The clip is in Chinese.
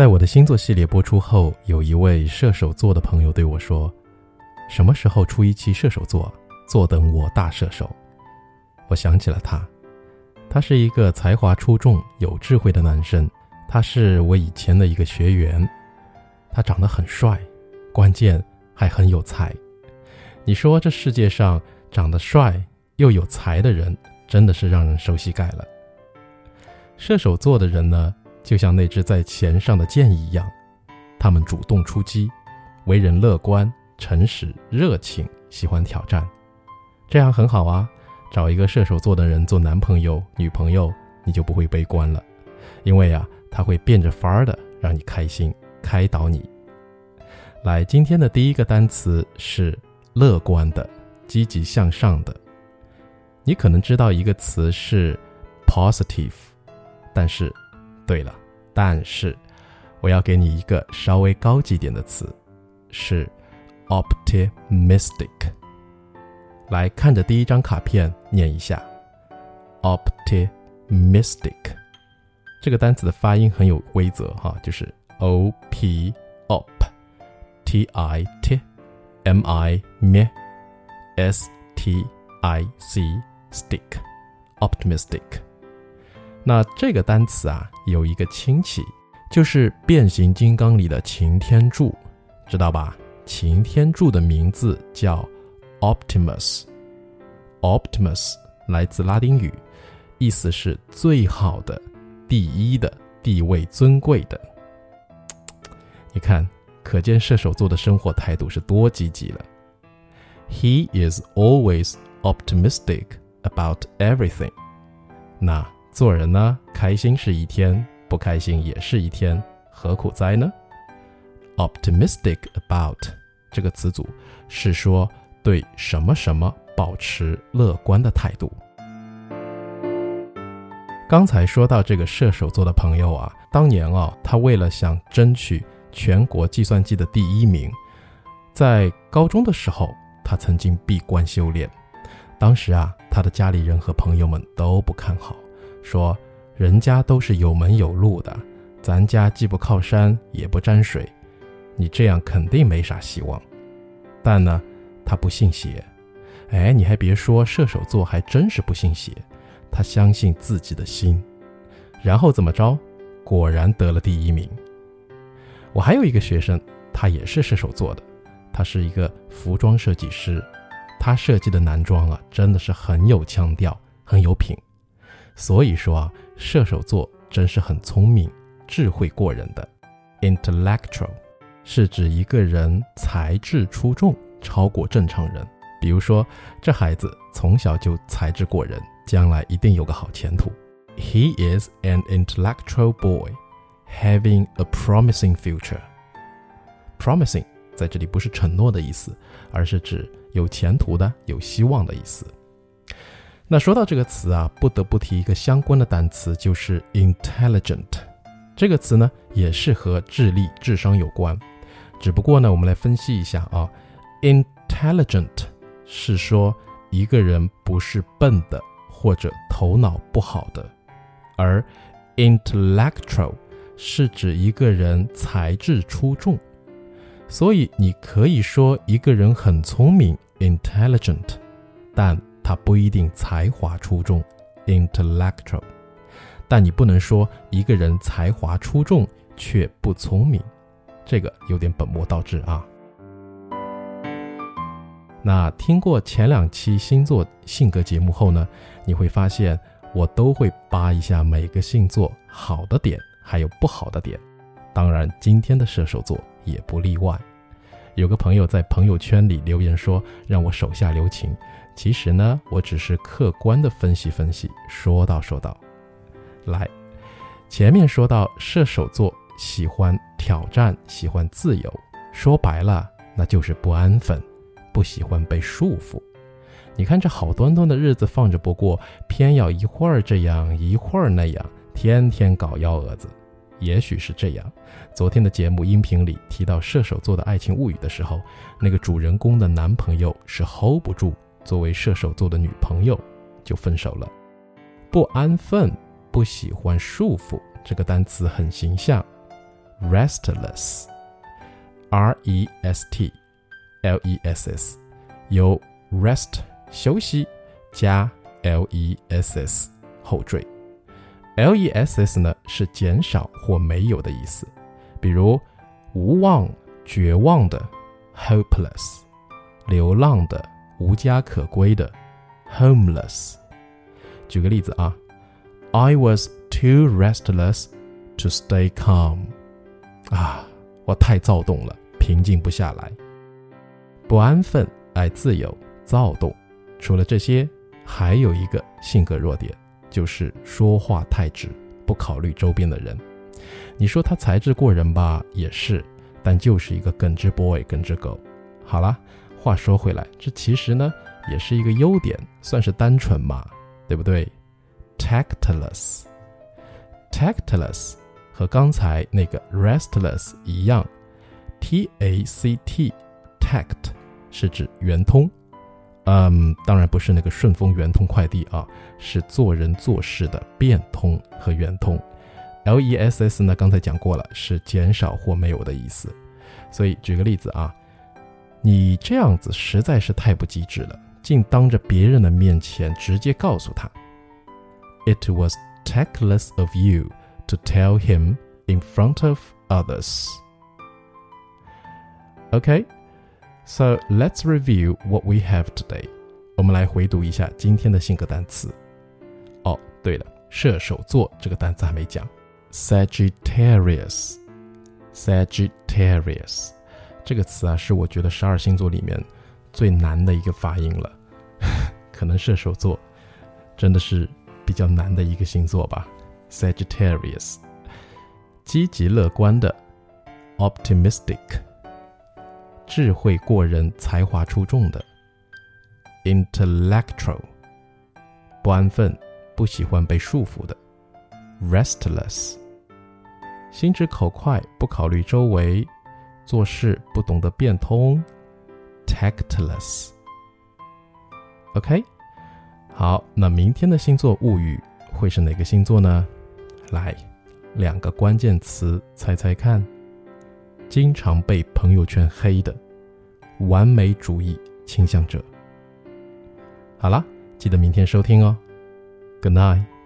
在我的星座系列播出后，有一位射手座的朋友对我说：“什么时候出一期射手座？坐等我大射手。”我想起了他，他是一个才华出众、有智慧的男生。他是我以前的一个学员，他长得很帅，关键还很有才。你说这世界上长得帅又有才的人，真的是让人熟悉盖了。射手座的人呢，就像那支在弦上的箭一样，他们主动出击，为人乐观、诚实、热情，喜欢挑战，这样很好啊。找一个射手座的人做男朋友、女朋友，你就不会悲观了，因为啊，他会变着法儿的让你开心，开导你。来，今天的第一个单词是乐观的、积极向上的。你可能知道一个词是 positive，但是，对了，但是我要给你一个稍微高级点的词，是 optimistic。来看着第一张卡片，念一下，optimistic。这个单词的发音很有规则哈，就是 o p op，t i t m i m s t i c stick，optimistic。那这个单词啊，有一个亲戚，就是变形金刚里的擎天柱，知道吧？擎天柱的名字叫。Optimus，Optimus 来自拉丁语，意思是最好的、第一的、地位尊贵的。你看，可见射手座的生活态度是多积极了。He is always optimistic about everything。那做人呢，开心是一天，不开心也是一天，何苦哉呢？Optimistic about 这个词组是说。对什么什么保持乐观的态度。刚才说到这个射手座的朋友啊，当年啊，他为了想争取全国计算机的第一名，在高中的时候，他曾经闭关修炼。当时啊，他的家里人和朋友们都不看好，说人家都是有门有路的，咱家既不靠山也不沾水，你这样肯定没啥希望。但呢。他不信邪，哎，你还别说，射手座还真是不信邪，他相信自己的心，然后怎么着？果然得了第一名。我还有一个学生，他也是射手座的，他是一个服装设计师，他设计的男装啊，真的是很有腔调，很有品。所以说啊，射手座真是很聪明、智慧过人的。Intellectual 是指一个人才智出众。超过正常人，比如说，这孩子从小就才智过人，将来一定有个好前途。He is an intellectual boy, having a promising future. Promising 在这里不是承诺的意思，而是指有前途的、有希望的意思。那说到这个词啊，不得不提一个相关的单词，就是 intelligent。这个词呢，也是和智力、智商有关。只不过呢，我们来分析一下啊。Intelligent 是说一个人不是笨的或者头脑不好的，而 intellectual 是指一个人才智出众。所以你可以说一个人很聪明，intelligent，但他不一定才华出众，intellectual。但你不能说一个人才华出众却不聪明，这个有点本末倒置啊。那听过前两期星座性格节目后呢，你会发现我都会扒一下每个星座好的点，还有不好的点。当然，今天的射手座也不例外。有个朋友在朋友圈里留言说让我手下留情，其实呢，我只是客观的分析分析。说道说道，来，前面说到射手座喜欢挑战，喜欢自由，说白了那就是不安分。不喜欢被束缚，你看这好端端的日子放着不过，偏要一会儿这样一会儿那样，天天搞幺蛾子。也许是这样。昨天的节目音频里提到射手座的爱情物语的时候，那个主人公的男朋友是 hold 不住，作为射手座的女朋友就分手了。不安分，不喜欢束缚，这个单词很形象。restless，r e s t l e s s，由 rest 休息加 l e s s 后缀。l e s s 呢是减少或没有的意思，比如无望、绝望的 hopeless，流浪的、无家可归的 homeless。举个例子啊，I was too restless to stay calm。啊，我太躁动了，平静不下来。不安分、爱自由、躁动。除了这些，还有一个性格弱点。就是说话太直，不考虑周边的人。你说他才智过人吧，也是，但就是一个耿直 boy，耿直狗。好了，话说回来，这其实呢也是一个优点，算是单纯嘛，对不对？Tactless，tactless 和刚才那个 restless 一样，T A C T，tact 是指圆通。嗯，当然不是那个顺丰圆通快递啊，是做人做事的变通和圆通。L E S S 呢，刚才讲过了，是减少或没有的意思。所以举个例子啊，你这样子实在是太不机智了，竟当着别人的面前直接告诉他，It was tactless of you to tell him in front of others. OK。So let's review what we have today. 我们来回读一下今天的性格单词。哦，对了，射手座这个单词还没讲。Sagittarius, Sagittarius 这个词啊，是我觉得十二星座里面最难的一个发音了。可能射手座真的是比较难的一个星座吧。Sagittarius，积极乐观的，optimistic。智慧过人、才华出众的；intellectual，不安分、不喜欢被束缚的；restless，心直口快、不考虑周围、做事不懂得变通；tactless。OK，好，那明天的星座物语会是哪个星座呢？来，两个关键词，猜猜看。经常被朋友圈黑的完美主义倾向者。好了，记得明天收听哦。Good night。